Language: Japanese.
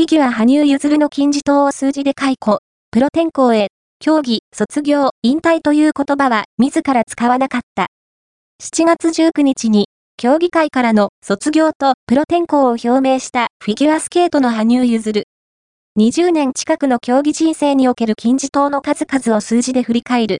フィギュア羽生結弦の金字塔を数字で解雇、プロ転向へ、競技、卒業、引退という言葉は自ら使わなかった。7月19日に、競技会からの卒業とプロ転向を表明したフィギュアスケートの羽生結弦。20年近くの競技人生における金字塔の数々を数字で振り返る